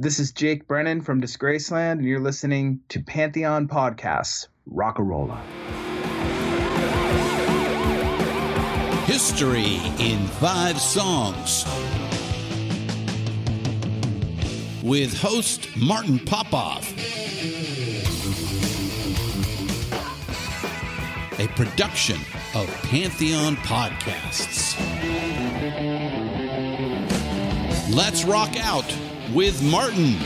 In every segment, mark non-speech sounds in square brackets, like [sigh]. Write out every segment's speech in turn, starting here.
This is Jake Brennan from Disgraceland, and you're listening to Pantheon Podcasts, Rockarola. History in Five Songs. With host Martin Popoff. A production of Pantheon Podcasts. Let's rock out with Martin.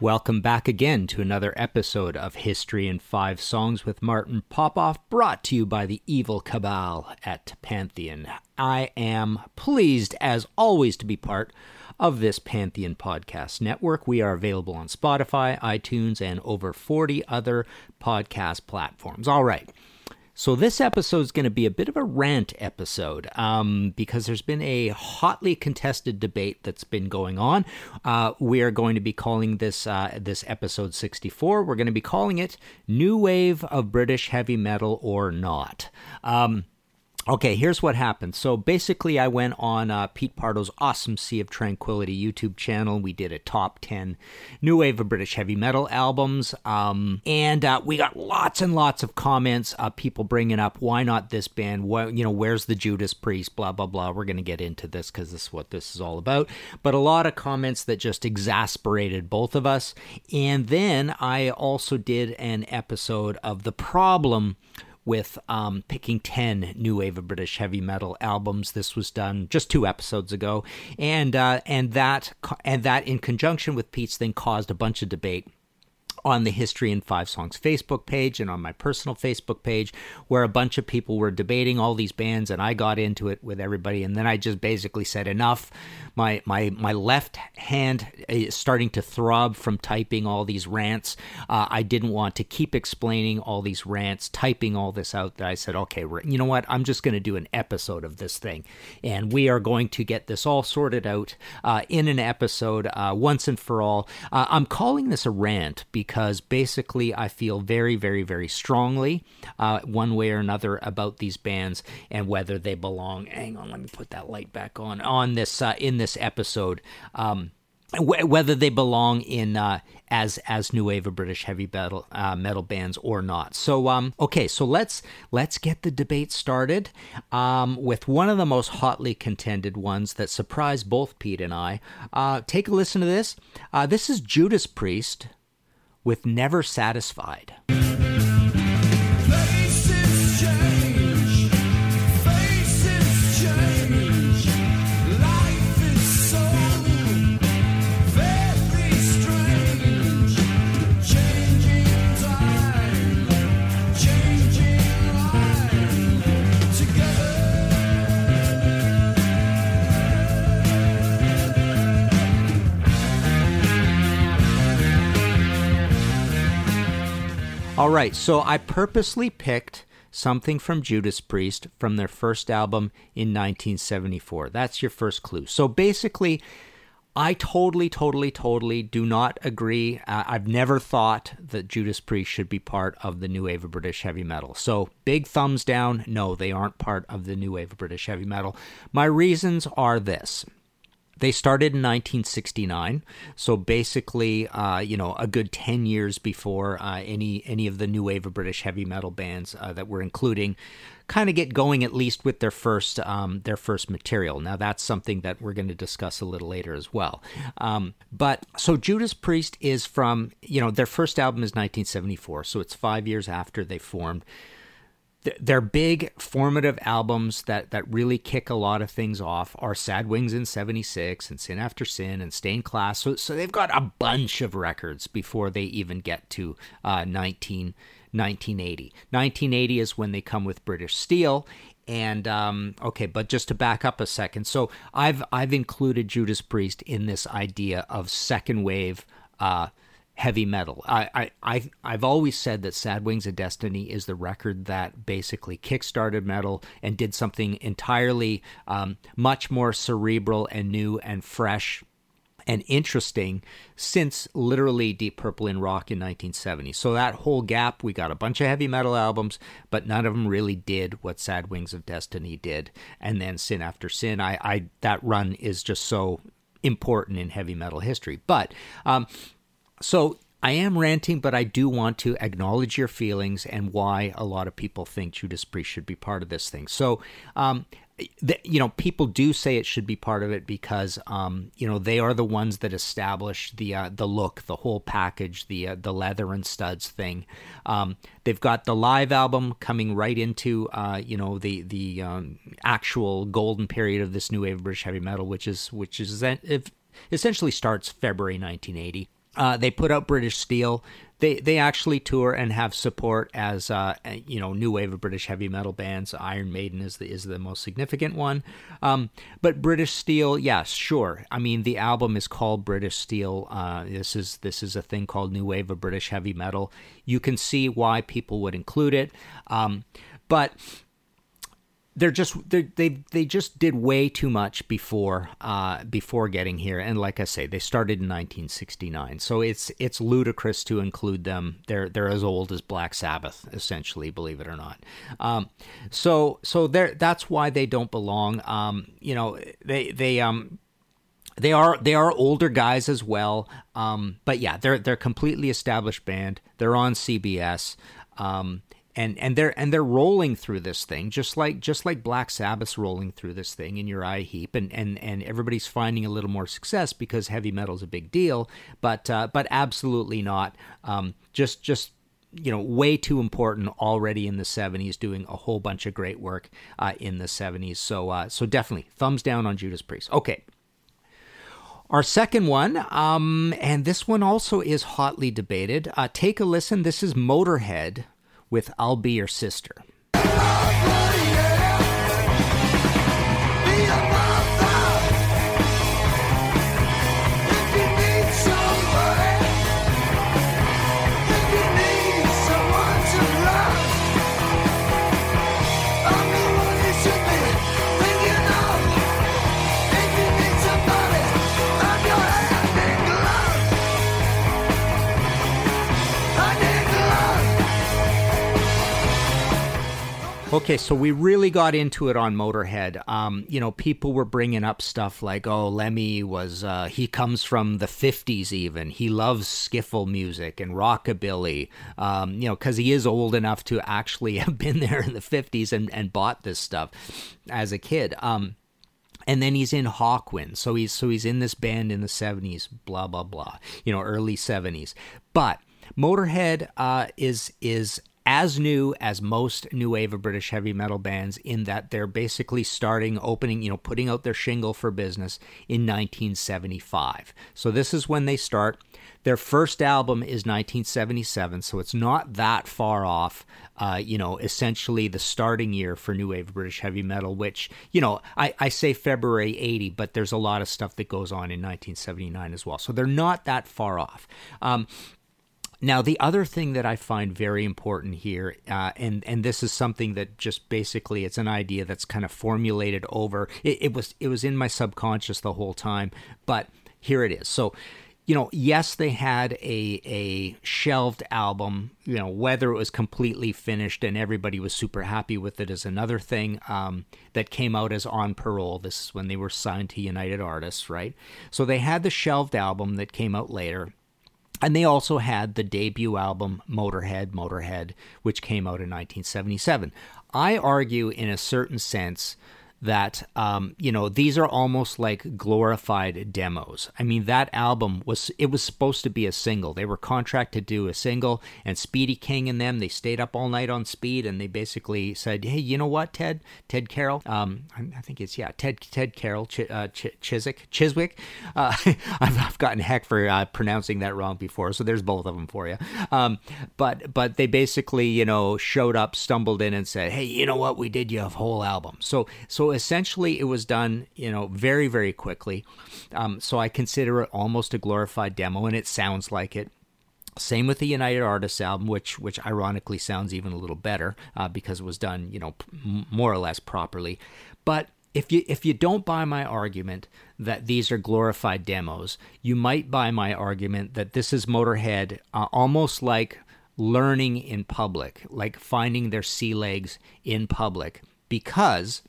Welcome back again to another episode of History in Five Songs with Martin Popoff, brought to you by the Evil Cabal at Pantheon. I am pleased, as always, to be part of this Pantheon podcast network. We are available on Spotify, iTunes, and over 40 other podcast platforms. All right. So, this episode is going to be a bit of a rant episode um, because there's been a hotly contested debate that's been going on. Uh, we are going to be calling this uh, this episode 64. We're going to be calling it "New Wave of British Heavy Metal or Not." Um, Okay, here's what happened. So basically, I went on uh, Pete Pardo's Awesome Sea of Tranquility YouTube channel. We did a top 10 new wave of British heavy metal albums. Um, and uh, we got lots and lots of comments, uh, people bringing up, why not this band? Why, you know, where's the Judas Priest? Blah, blah, blah. We're going to get into this because this is what this is all about. But a lot of comments that just exasperated both of us. And then I also did an episode of The Problem with um, picking 10 new wave of British heavy metal albums. This was done just two episodes ago, and uh, and that and that in conjunction with Pete's thing caused a bunch of debate on the History in Five Songs Facebook page and on my personal Facebook page, where a bunch of people were debating all these bands, and I got into it with everybody, and then I just basically said enough. My my my left hand is starting to throb from typing all these rants. Uh, I didn't want to keep explaining all these rants, typing all this out. That I said, okay, you know what? I'm just going to do an episode of this thing, and we are going to get this all sorted out uh, in an episode uh, once and for all. Uh, I'm calling this a rant because because basically I feel very, very, very strongly, uh, one way or another, about these bands and whether they belong. Hang on, let me put that light back on on this uh, in this episode. Um, whether they belong in uh, as as new wave of British heavy metal uh, metal bands or not. So um okay, so let's let's get the debate started um, with one of the most hotly contended ones that surprised both Pete and I. Uh, take a listen to this. Uh, this is Judas Priest with Never Satisfied. All right, so I purposely picked something from Judas Priest from their first album in 1974. That's your first clue. So basically, I totally, totally, totally do not agree. Uh, I've never thought that Judas Priest should be part of the new wave of British heavy metal. So, big thumbs down. No, they aren't part of the new wave of British heavy metal. My reasons are this they started in 1969, so basically, uh, you know, a good 10 years before uh, any any of the new wave of British heavy metal bands uh, that we're including kind of get going at least with their first um, their first material. Now that's something that we're going to discuss a little later as well. Um, but so Judas Priest is from you know their first album is 1974, so it's five years after they formed their big formative albums that that really kick a lot of things off are Sad Wings in 76 and Sin After Sin and Stained Class. So so they've got a bunch of records before they even get to uh, 19 1980. 1980 is when they come with British Steel and um, okay, but just to back up a second, so I've I've included Judas Priest in this idea of second wave uh, heavy metal. I, I, I, I've always said that Sad Wings of Destiny is the record that basically kickstarted metal and did something entirely um, much more cerebral and new and fresh and interesting since literally Deep Purple in rock in 1970. So that whole gap, we got a bunch of heavy metal albums, but none of them really did what Sad Wings of Destiny did. And then Sin After Sin, I, I that run is just so important in heavy metal history. But um, so I am ranting, but I do want to acknowledge your feelings and why a lot of people think Judas Priest should be part of this thing. So, um, the, you know, people do say it should be part of it because, um, you know, they are the ones that establish the uh, the look, the whole package, the uh, the leather and studs thing. Um, they've got the live album coming right into, uh, you know, the the um, actual golden period of this new wave of British heavy metal, which is which is essentially starts February 1980. Uh, they put out British Steel. They they actually tour and have support as uh, you know new wave of British heavy metal bands. Iron Maiden is the is the most significant one. Um, but British Steel, yes, sure. I mean the album is called British Steel. Uh, this is this is a thing called new wave of British heavy metal. You can see why people would include it. Um, but they're just they they they just did way too much before uh, before getting here, and like I say, they started in 1969, so it's it's ludicrous to include them. They're they're as old as Black Sabbath, essentially, believe it or not. Um, so so they that's why they don't belong. Um, you know, they they um they are they are older guys as well. Um, but yeah, they're they're completely established band. They're on CBS. Um, and and they're and they're rolling through this thing just like just like Black Sabbath's rolling through this thing in Uriah Heep and and and everybody's finding a little more success because heavy metal's a big deal but uh, but absolutely not um, just just you know way too important already in the 70s doing a whole bunch of great work uh, in the 70s so uh, so definitely thumbs down on Judas Priest okay our second one, um, and this one also is hotly debated. Uh, take a listen. This is Motorhead with I'll Be Your Sister. Okay, so we really got into it on Motorhead. Um, you know, people were bringing up stuff like, "Oh, Lemmy was uh, he comes from the '50s. Even he loves skiffle music and rockabilly. Um, you know, because he is old enough to actually [laughs] have been there in the '50s and, and bought this stuff as a kid." Um, and then he's in Hawkwind, so he's so he's in this band in the '70s. Blah blah blah. You know, early '70s, but. Motorhead uh, is is as new as most new wave of British heavy metal bands in that they're basically starting opening, you know, putting out their shingle for business in 1975. So this is when they start. Their first album is 1977, so it's not that far off. Uh, you know, essentially the starting year for new wave British heavy metal, which you know I, I say February 80, but there's a lot of stuff that goes on in 1979 as well. So they're not that far off. Um, now, the other thing that I find very important here, uh, and and this is something that just basically it's an idea that's kind of formulated over. It, it was it was in my subconscious the whole time, but here it is. So you know, yes, they had a a shelved album. You know, whether it was completely finished and everybody was super happy with it is another thing. Um, that came out as on parole. This is when they were signed to United Artists, right? So they had the shelved album that came out later, and they also had the debut album Motorhead, Motorhead, which came out in 1977. I argue, in a certain sense, that um, you know these are almost like glorified demos. I mean, that album was it was supposed to be a single. They were contracted to do a single, and Speedy Keen and them they stayed up all night on speed, and they basically said, "Hey, you know what, Ted? Ted Carroll? Um, I, think it's yeah, Ted Ted Carroll Ch- uh, Ch- Chiswick Chiswick. Uh, [laughs] I've, I've gotten heck for uh, pronouncing that wrong before, so there's both of them for you. Um, but but they basically you know showed up, stumbled in, and said, "Hey, you know what? We did you a whole album." So so essentially, it was done you know very very quickly. Um, so I consider it almost a glorified demo, and it sounds like it. Same with the United Artists album, which which ironically sounds even a little better uh, because it was done, you know, p- more or less properly. But if you if you don't buy my argument that these are glorified demos, you might buy my argument that this is Motorhead uh, almost like learning in public, like finding their sea legs in public, because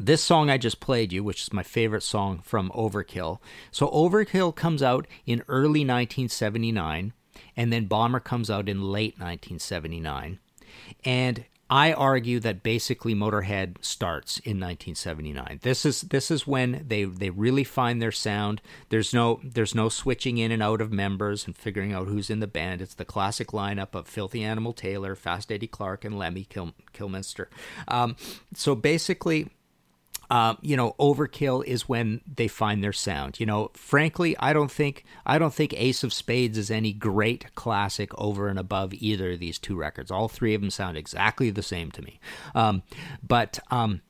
this song I just played you, which is my favorite song from Overkill. So Overkill comes out in early 1979, and then Bomber comes out in late 1979. And I argue that basically Motorhead starts in 1979. This is this is when they they really find their sound. There's no there's no switching in and out of members and figuring out who's in the band. It's the classic lineup of Filthy Animal Taylor, Fast Eddie Clarke, and Lemmy Kil- Kilmister. Um, so basically, um, you know, overkill is when they find their sound. You know, frankly, I don't think I don't think Ace of Spades is any great classic over and above either of these two records. All three of them sound exactly the same to me. Um, but um,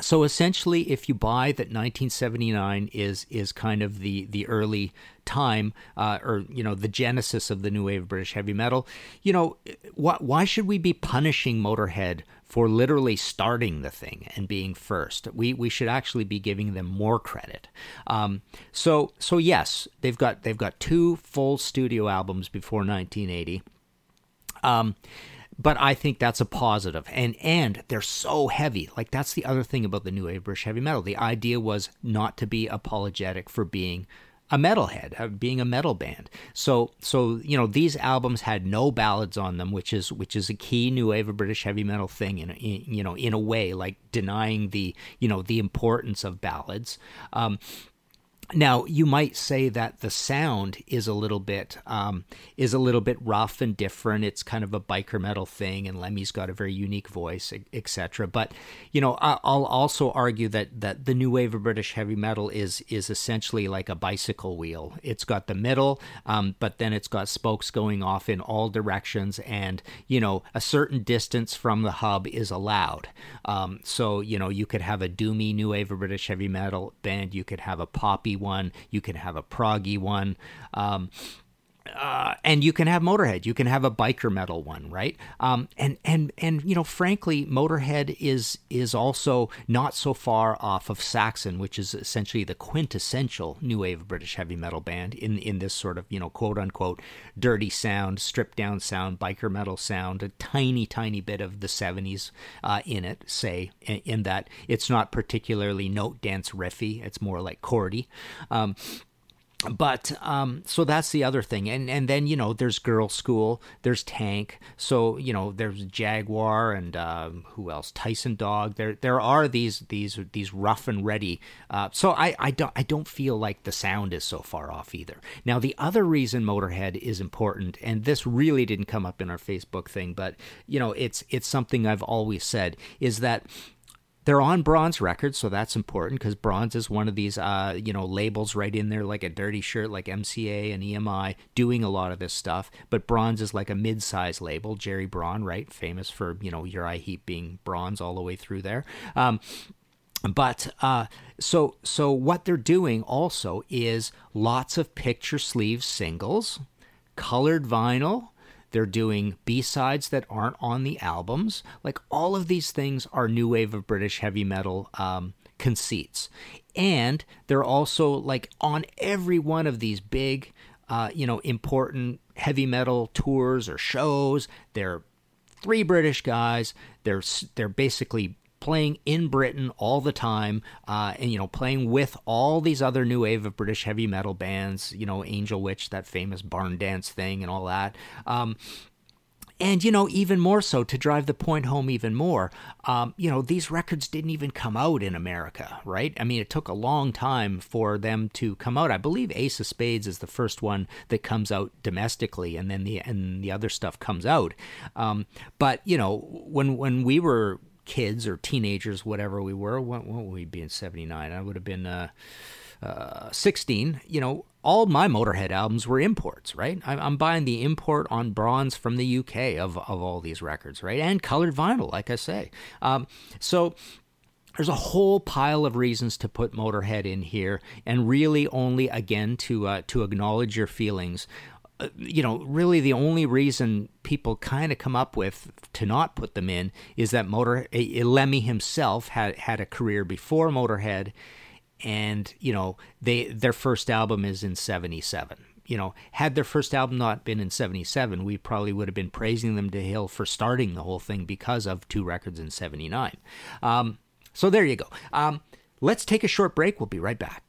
so essentially, if you buy that 1979 is is kind of the the early time, uh, or you know, the genesis of the new wave of British heavy metal, you know, why, why should we be punishing Motorhead for literally starting the thing and being first. We we should actually be giving them more credit. Um, so so yes, they've got they've got two full studio albums before 1980. Um, but I think that's a positive, and and they're so heavy. Like that's the other thing about the new wave British heavy metal. The idea was not to be apologetic for being a metalhead, uh, being a metal band. So, so you know, these albums had no ballads on them, which is which is a key new wave of British heavy metal thing. In, in you know, in a way, like denying the you know the importance of ballads. Um, now you might say that the sound is a little bit um, is a little bit rough and different. It's kind of a biker metal thing, and Lemmy's got a very unique voice, etc. But you know, I'll also argue that that the new wave of British heavy metal is is essentially like a bicycle wheel. It's got the middle, um, but then it's got spokes going off in all directions, and you know, a certain distance from the hub is allowed. Um, so you know, you could have a doomy new wave of British heavy metal band. You could have a poppy one. You can have a proggy one. Um, uh, and you can have Motorhead. You can have a biker metal one, right? Um, and and and you know, frankly, Motorhead is is also not so far off of Saxon, which is essentially the quintessential new wave British heavy metal band in in this sort of you know quote unquote dirty sound, stripped down sound, biker metal sound, a tiny tiny bit of the '70s uh, in it. Say in, in, that it's not particularly note dance riffy; it's more like chordy. Um, but um, so that's the other thing, and and then you know there's Girlschool, there's Tank, so you know there's Jaguar and uh, who else? Tysondog. There there are these these these rough and ready. Uh, so I I don't I don't feel like the sound is so far off either. Now the other reason Motorhead is important, and this really didn't come up in our Facebook thing, but you know it's it's something I've always said is that they're on Bronze Records, so that's important because Bronze is one of these, uh, you know, labels right in there, like a dirty shirt, like MCA and EMI, doing a lot of this stuff. But Bronze is like a mid-size label. Gerry Bron, right, famous for you know Uriah Heep being bronze all the way through there. Um, but uh, so so what they're doing also is lots of picture sleeve singles, colored vinyl they're doing B sides that aren't on the albums. Like all of these things are new wave of British heavy metal um, conceits. And they're also like on every one of these big, uh, you know, important heavy metal tours or shows. They're three British guys. They're they're basically playing in Britain all the time, uh, and you know, playing with all these other new wave of British heavy metal bands. You know, Angel Witch, that famous barn dance thing, and all that. Um, and you know, even more so to drive the point home even more, um, you know, these records didn't even come out in America, right? I mean, it took a long time for them to come out. I believe Ace of Spades is the first one that comes out domestically, and then the and the other stuff comes out. Um, but you know, when when we were kids or teenagers, whatever we were, what, would we be in '79? I would have been. Uh, uh, 16, you know, all my Motorhead albums were imports, right? I'm buying the import on bronze from the UK of, of all these records, right? And colored vinyl, like I say. Um, so there's a whole pile of reasons to put Motorhead in here, and really only again to uh, to acknowledge your feelings. Uh, you know, really the only reason people kind of come up with to not put them in is that Motor Lemmy himself had had a career before Motorhead and you know they their first album is in 77 you know had their first album not been in 77 we probably would have been praising them to hill for starting the whole thing because of two records in 79 um, so there you go. Um, let's take a short break. We'll be right back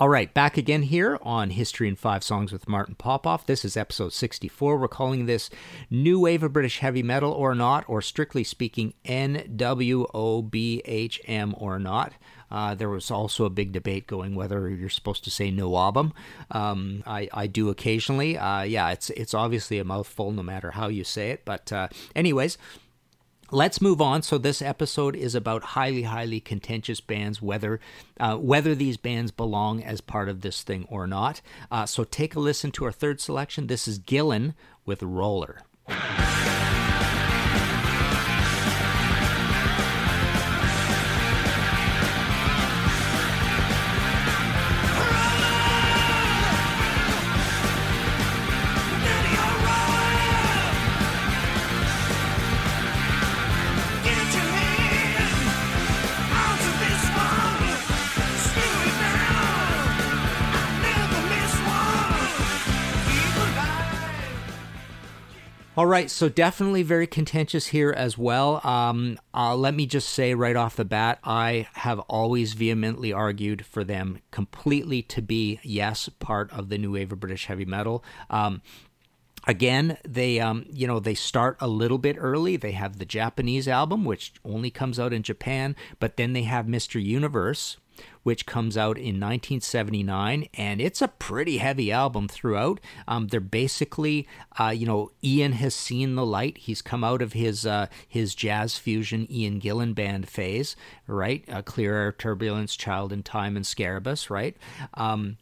all right, back again here on History in Five Songs with Martin Popoff. This is episode 64. We're calling this New Wave of British Heavy Metal or Not, or strictly speaking, NWOBHM or not. Uh, there was also a big debate going whether you're supposed to say no album. Um, I, I do occasionally. Uh, yeah, it's it's obviously a mouthful no matter how you say it. But uh, anyways, Let's move on. So this episode is about highly, highly contentious bands, whether uh, whether these bands belong as part of this thing or not. Uh, so take a listen to our third selection. This is Gillan with Roller. All right, so definitely very contentious here as well. Um, uh, let me just say right off the bat, I have always vehemently argued for them completely to be, yes, part of the new wave of British heavy metal. Um, again they um, you know they start a little bit early they have the japanese album which only comes out in japan but then they have mr universe which comes out in 1979, and it's a pretty heavy album throughout. Um, they're basically, uh, you know, Ian has seen the light. He's come out of his uh, his jazz fusion Ian Gillan band phase, right? Uh, Clear Air, Turbulence, Child in Time, and Scarabus, right? Um,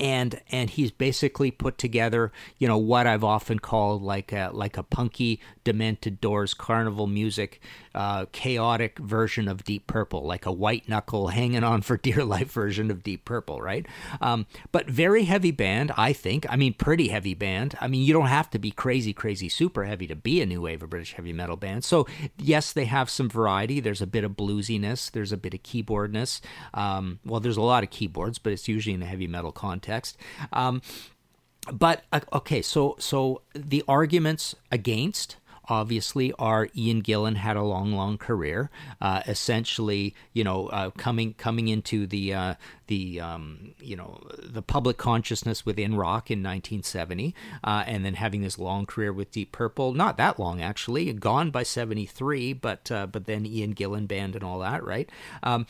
and and he's basically put together you know what I've often called like a like a punky demented doors carnival music uh, chaotic version of Deep Purple like a white knuckle [laughs] hanging on for dear life version of Deep Purple right? Um, but very heavy band I think. I mean pretty heavy band. I mean you don't have to be crazy crazy super heavy to be a new wave of British heavy metal band. So yes they have some variety. There's a bit of bluesiness. There's a bit of keyboardness. Um, well there's a lot of keyboards but it's usually in a heavy metal context. Um, but uh, okay, so so the arguments against obviously are Ian Gillan had a long, long career. Uh, essentially, you know, uh, coming coming into the uh, the um, you know the public consciousness within rock in 1970, uh, and then having this long career with Deep Purple. Not that long actually, gone by 73, but uh, but then Ian Gillan band and all that, right? Um,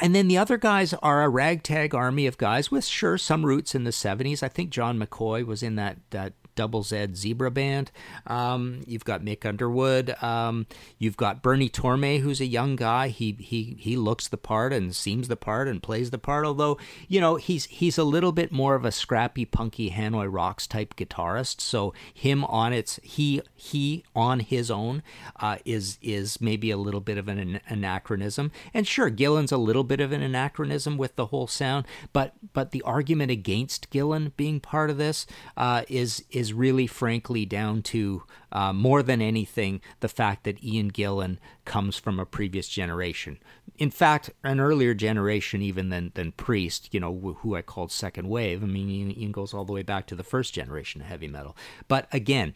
and then the other guys are a ragtag army of guys with sure some roots in the 70s. I think John McCoy was in that that Double Z Zebra Band. Um, you've got Mick Underwood. Um, you've got Bernie Torme, who's a young guy. He he he looks the part and seems the part and plays the part. Although you know he's he's a little bit more of a scrappy, punky Hanoi Rocks type guitarist. So him on its he he on his own uh, is is maybe a little bit of an anachronism. And sure, Gillan's a little bit of an anachronism with the whole sound. But but the argument against Gillan being part of this uh, is is is really, frankly, down to uh, more than anything the fact that Ian Gillan comes from a previous generation. In fact, an earlier generation even than than Priest, you know, who I called second wave. I mean, Ian, goes all the way back to the first generation of heavy metal. But again,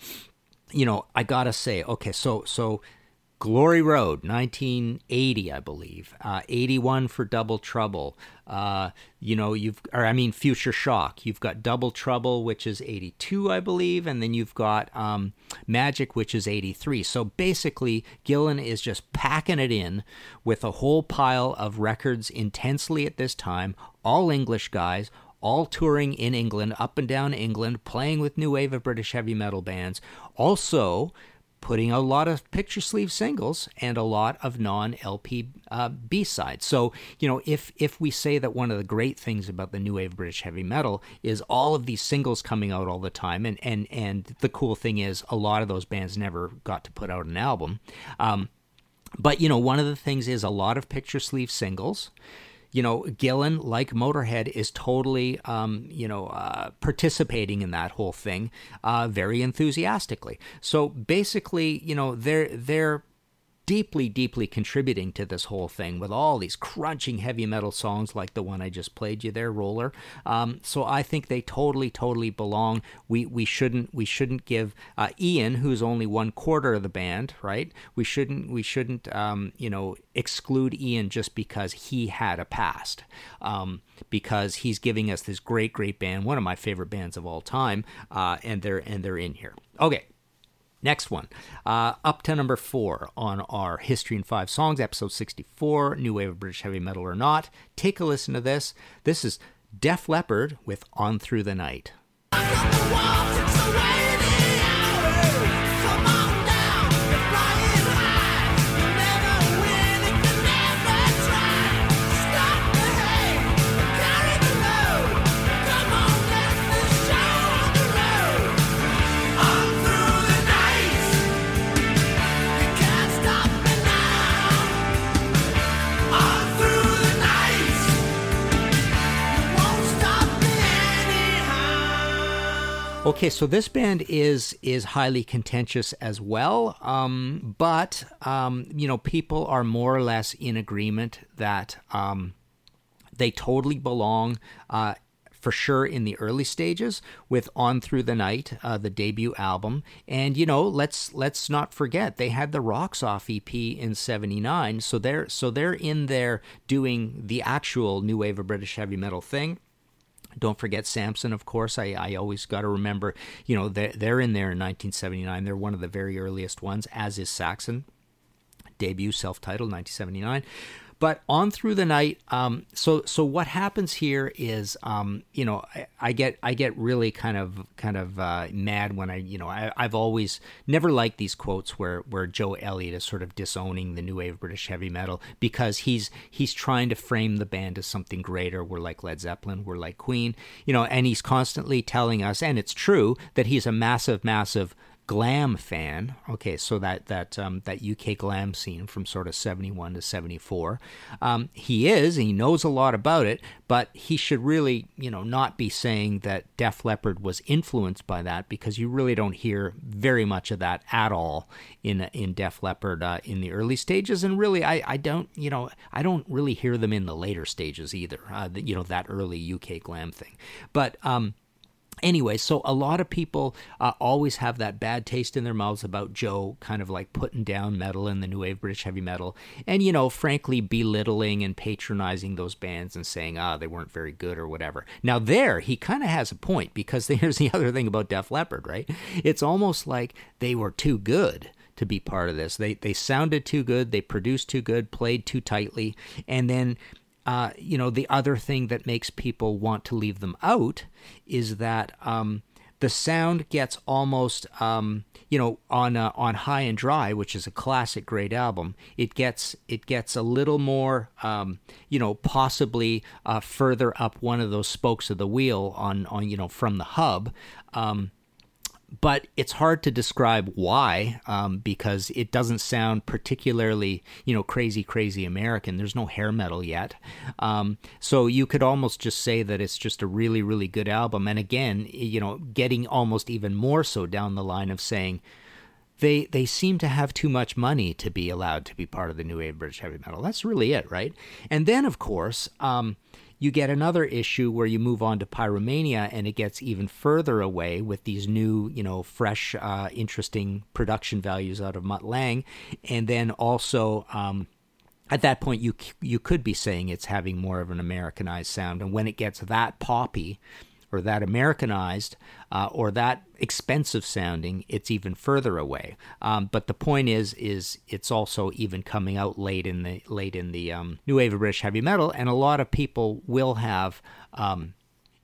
you know, I gotta say, okay, so so Glory Road, 1980, I believe. Uh, 81 for Double Trouble. Uh, you know, you've, or I mean, Future Shock. You've got Double Trouble, which is 82, I believe, and then you've got um, Magic, which is 83. So basically, Gillan is just packing it in with a whole pile of records intensely at this time, all English guys, all touring in England, up and down England, playing with new wave of British heavy metal bands. Also, putting a lot of picture sleeve singles and a lot of non LP uh, B sides. So, you know, if if we say that one of the great things about the new wave British heavy metal is all of these singles coming out all the time, and and and the cool thing is a lot of those bands never got to put out an album. Um, but you know, one of the things is a lot of picture sleeve singles you know, Gillan, like Motorhead, is totally, um, you know, uh, participating in that whole thing uh, very enthusiastically. So basically, you know, they're they're deeply, deeply contributing to this whole thing with all these crunching heavy metal songs like the one I just played you there, Roller. Um, so I think they totally, totally belong. We we shouldn't we shouldn't give uh, Ian, who's only one quarter of the band, right? We shouldn't we shouldn't um, you know exclude Ian just because he had a past. Um, because he's giving us this great, great band, one of my favorite bands of all time, uh, and they're and they're in here. Okay, Next one, uh, up to number four on our History in Five Songs, episode 64, New Wave of British Heavy Metal or Not. Take a listen to this. This is Def Leppard with On Through the Night. Okay, so this band is is highly contentious as well, um, but um, you know people are more or less in agreement that um, they totally belong. Uh, for sure in the early stages with on through the night uh, the debut album and you know let's let's not forget they had the rocks off ep in 79 so they're so they're in there doing the actual new wave of british heavy metal thing don't forget Samson, of course. I, I always got to remember, you know, they're, they're in there in 1979. They're one of the very earliest ones, as is Saxon. Debut, self titled, 1979. But on through the night, um, so so what happens here is, um, you know, I, I, get I get really kind of kind of uh, mad when I, you know, I, have always never liked these quotes where where Joe Elliott is sort of disowning the new wave of British heavy metal because he's he's trying to frame the band as something greater. We're like Led Zeppelin, we're like Queen, you know, and he's constantly telling us, and it's true that he's a massive, massive glam fan. Okay, so that that um, that UK glam scene from sort of seventy one to seventy four. Um, he is, and he knows a lot about it, but he should really, you know, not be saying that Def Leppard was influenced by that because you really don't hear very much of that at all in in Def Leppard uh, in the early stages, and really, I I don't, you know, I don't really hear them in the later stages either. Uh, you know, that early UK glam thing, but um, Anyway, so a lot of people uh, always have that bad taste in their mouths about Joe kind of like putting down metal and the new wave British heavy metal, and you know, frankly, belittling and patronizing those bands and saying, ah, they weren't very good or whatever. Now, there, he kind of has a point because [laughs] here's the other thing about Def Leppard, right? It's almost like they were too good to be part of this. They they sounded too good, they produced too good, played too tightly, and then uh, you know, the other thing that makes people want to leave them out is that um, the sound gets almost, um, you know, on uh, on High and Dry, which is a classic great album. It gets it gets a little more, um, you know, possibly uh, further up one of those spokes of the wheel on on you know from the hub. Um, but it's hard to describe why um, because it doesn't sound particularly you know crazy crazy american there's no hair metal yet um, so you could almost just say that it's just a really really good album and again you know getting almost even more so down the line of saying they they seem to have too much money to be allowed to be part of the new wave British heavy metal. That's really it, right? And then, of course, um, you get another issue where you move on to pyromania, and it gets even further away with these new, you know, fresh, uh, interesting production values out of Mutt Lange, and then also. Um, at that point, you you could be saying it's having more of an Americanized sound, and when it gets that poppy, or that Americanized uh, or that expensive sounding, it's even further away. Um, but the point is, is it's also even coming out late in the late in the um, new wave of British heavy metal, and a lot of people will have. Um,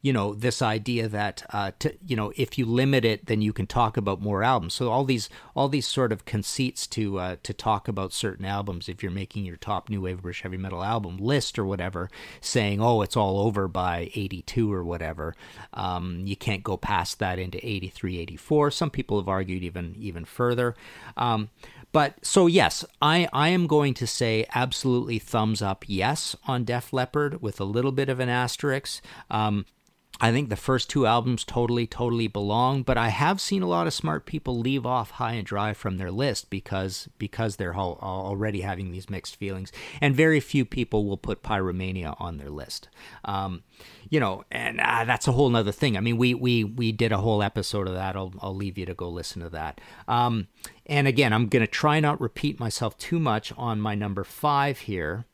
you know this idea that uh, to, you know if you limit it then you can talk about more albums. So all these all these sort of conceits to uh, to talk about certain albums if you're making your top new wave british heavy metal album list or whatever saying oh it's all over by 82 or whatever um, you can't go past that into 83 84 some people have argued even even further. Um, but so yes, I I am going to say absolutely thumbs up yes on Def Leppard with a little bit of an asterisk. Um, I think the first two albums totally, totally belong, but I have seen a lot of smart people leave off High and Dry from their list because because they're all, already having these mixed feelings, and very few people will put Pyromania on their list. Um, you know, and uh, that's a whole other thing. I mean, we we we did a whole episode of that. I'll I'll leave you to go listen to that. Um, and again, I'm gonna try not repeat myself too much on my number five here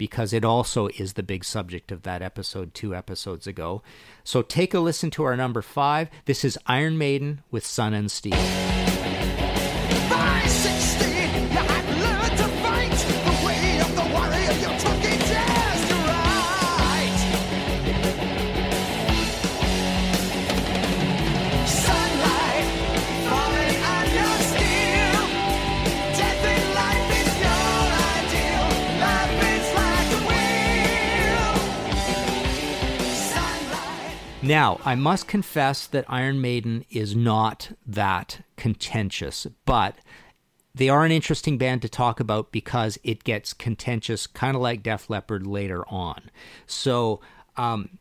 because it also is the big subject of that episode two episodes ago. So take a listen to our number five. This is Iron Maiden with Sun and Steel. Now, I must confess that Iron Maiden is not that contentious, but they are an interesting band to talk about because it gets contentious, kind of like Def Leppard later on. So, um,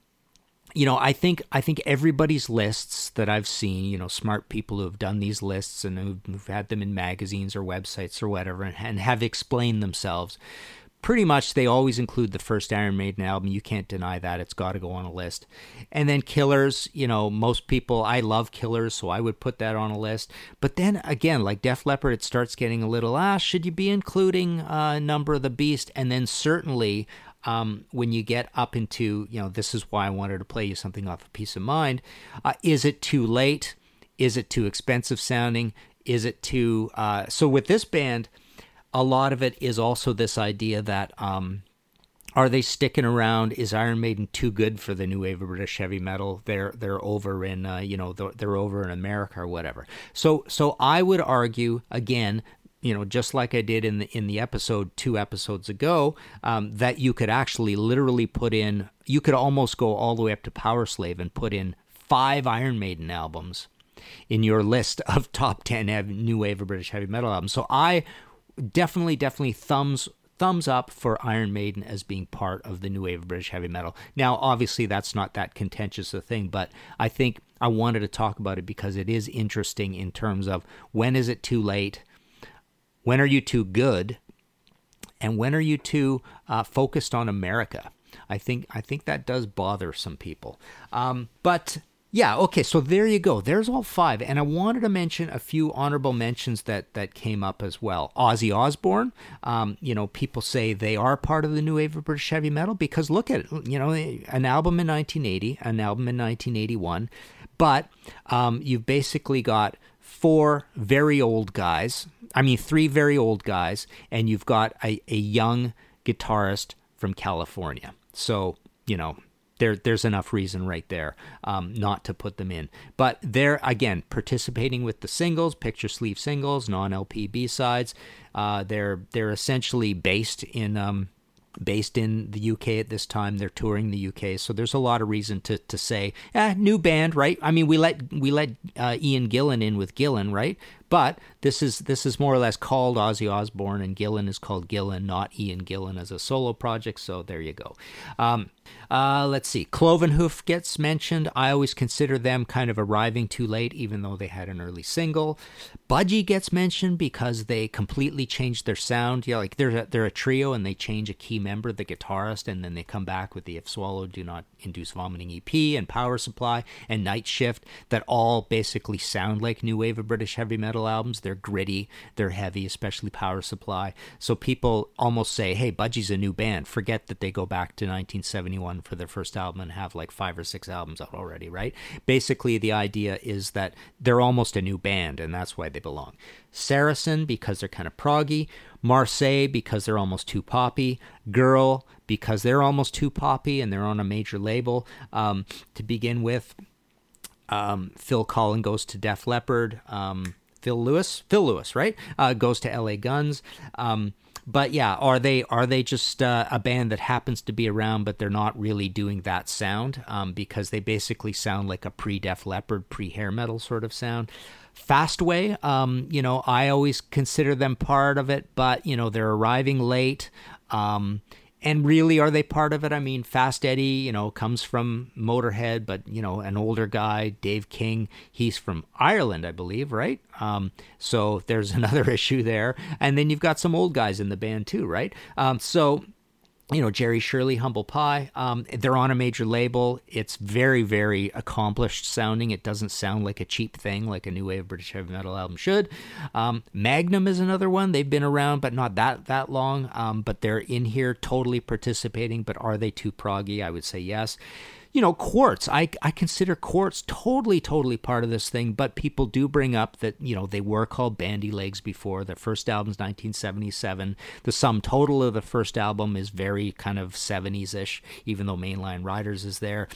you know, I think I think everybody's lists that I've seen, you know, smart people who have done these lists and who've, who've had them in magazines or websites or whatever, and, and have explained themselves pretty much they always include the first Iron Maiden album. You can't deny that. It's got to go on a list. And then Killers, you know, most people, I love Killers, so I would put that on a list. But then again, like Def Leppard, it starts getting a little, ah, should you be including uh, Number of the Beast? And then certainly um, when you get up into, you know, this is why I wanted to play you something off of Piece of Mind. Uh, is it too late? Is it too expensive sounding? Is it too. Uh, so with this band, a lot of it is also this idea that um, are they sticking around? Is Iron Maiden too good for the new wave of British heavy metal? They're they're over in uh, you know they're, they're over in America or whatever. So so I would argue again you know, just like I did in the in the episode two episodes ago, um, that you could actually literally put in, you could almost go all the way up to Powerslave and put in five Iron Maiden albums in your list of [laughs] top ten new wave of British heavy metal albums. So I definitely, definitely thumbs thumbs up for Iron Maiden as being part of the new wave of British heavy metal. Now, obviously, that's not that contentious a thing, but I think I wanted to talk about it because it is interesting in terms of when is it too late, when are you too good, and when are you too uh, focused on America. I think I think that does bother some people. Um, but yeah, okay, so there you go. There's all five. And I wanted to mention a few honorable mentions that, that came up as well. Ozzy Osbourne, um, you know, people say they are part of the new wave of British heavy metal because look at you know, an album in 1980, an album in 1981, but um, you've basically got four very old guys, I mean, three very old guys, and you've got a, a young guitarist from California. So, you know, there there's enough reason right there um, not to put them in. But they're again participating with the singles, picture sleeve singles, non LP B sides. Uh, they're they're essentially based in. Um, based in the UK at this time. They're touring the UK, so there's a lot of reason to, to say, eh, new band, right? I mean, we let we let uh, Ian Gillan in with Gillan, right? but this is this is more or less called Ozzy Osbourne, and Gillan is called Gillan, not Ian Gillan as a solo project. So there you go. Um, uh, let's see. Clovenhoof gets mentioned. I always consider them kind of arriving too late, even though they had an early single. Budgie gets mentioned because they completely changed their sound. Yeah, like they're a, they're a trio and they change a key member, the guitarist, and then they come back with the If Swallowed Do Not Induce Vomiting EP and Power Supply and Night Shift that all basically sound like new wave of British heavy metal albums. They're gritty, they're heavy, especially Power Supply. So people almost say, "Hey, Budgie's a new band." Forget that they go back to 1971 for their first album and have like five or six albums out already, right? Basically, the idea is that they're almost a new band, and that's why they belong. Saracen because they're kind of proggy, Marseille because they're almost too poppy, Girl because they're almost too poppy and they're on a major label um, to begin with. Um, Phil Collen goes to Def Leppard. Um, Phil Lewis, Phil Lewis, right? Uh, goes to L.A. Guns. Um, but yeah, are they are they just uh, a band that happens to be around, but they're not really doing that sound um, because they basically sound like a pre Def Leppard, pre hair metal sort of sound. Fastway, um, you know, I always consider them part of it, but you know they're arriving late. Um, and really, are they part of it? I mean, Fast Eddie, you know, comes from Motorhead, but you know, an older guy, Dave King, he's from Ireland, I believe, right? Um, so there's [laughs] another issue there, and then you've got some old guys in the band too, right? Um, so you know Jerry Shirley, Humble Pie. Um, they're on a major label. It's very, very accomplished sounding. It doesn't sound like a cheap thing, like a new wave British heavy metal album should. Um, Magnum is another one. They've been around, but not that that long. Um, but they're in here, totally participating. But are they too proggy? I would say yes you know, Quartz. I, I consider Quartz totally, totally part of this thing, but people do bring up that, you know, they were called Bandy Legs before. Their first album's 1977. The sum total of the first album is very kind of 70s ish, even though Mainline Riders is there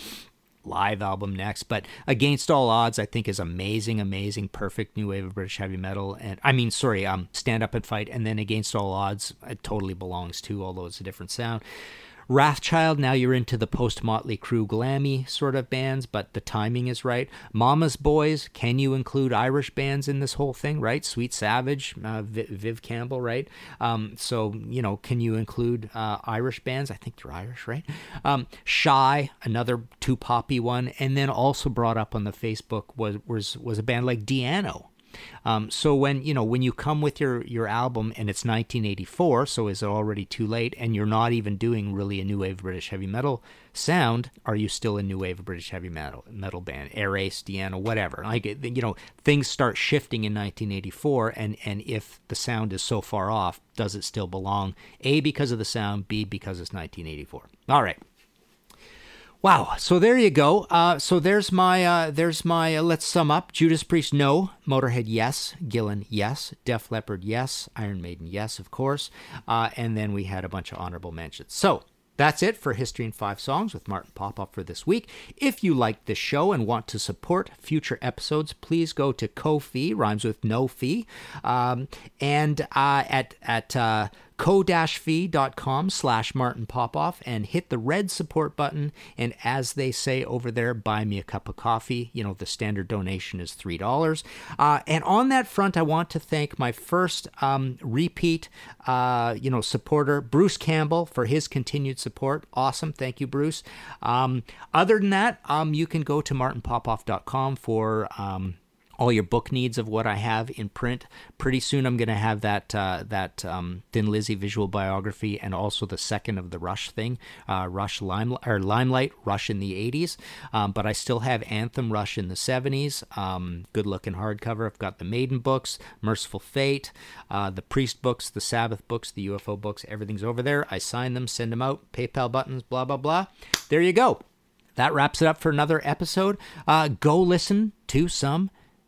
live album next. But Against All Odds, I think, is amazing, amazing, perfect new wave of British heavy metal. And I mean, sorry, um, Stand Up and Fight, and then Against All Odds, it totally belongs to, although it's a different sound. Wrathchild, now you're into the post Motley Crue glammy sort of bands, but the timing is right. Mama's Boys, can you include Irish bands in this whole thing, right? Sweet Savage, uh, Viv Campbell, right? Um, so, you know, can you include uh, Irish bands? I think they're Irish, right? Um, Shy, another too poppy one. And then also brought up on the Facebook was, was, was a band like Di'Anno, um, so when you know when you come with your your album and it's 1984, so is it already too late? And you're not even doing really a new wave British heavy metal sound. Are you still a new wave British heavy metal metal band? Airrace, Di'Anno, whatever. Like you know, things start shifting in 1984, and and if the sound is so far off, does it still belong? A because of the sound, B because it's 1984. All right. Wow. So there you go. Uh, so there's my uh, there's my. Uh, let's sum up. Judas Priest, no. Motorhead, yes. Gillan, yes. Def Leppard, yes. Iron Maiden, yes, of course. Uh, and then we had a bunch of honorable mentions. So that's it for History in Five Songs with Martin Popoff for this week. If you like this show and want to support future episodes, please go to Ko-fi, rhymes with no fee, um, and uh, at at ko-fi.com slash Martin Popoff and hit the red support button. And as they say over there, buy me a cup of coffee. You know, the standard donation is $3. Uh, and on that front, I want to thank my first um, repeat, uh, you know, supporter, Bruce Campbell, for his continued support. Awesome. Thank you, Bruce. Um, other than that, um, you can go to martinpopoff.com for um, all your book needs of what I have in print. Pretty soon, I'm going to have that uh, that um, Thin Lizzy visual biography and also the second of the Rush thing, uh, Rush Lime or Limelight, Rush in the '80s. Um, but I still have Anthem Rush in the '70s. Um, good looking hardcover. I've got the Maiden books, Mercyful Fate, uh, the Priest books, the Sabbath books, the UFO books. Everything's over there. I sign them, send them out. PayPal buttons, blah blah blah. There you go. That wraps it up for another episode. Uh, go listen to some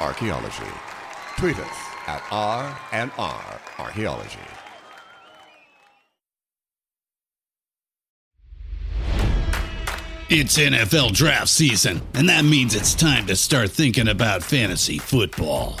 Archaeology. Tweet us at R&R Archaeology. It's NFL draft season, and that means it's time to start thinking about fantasy football.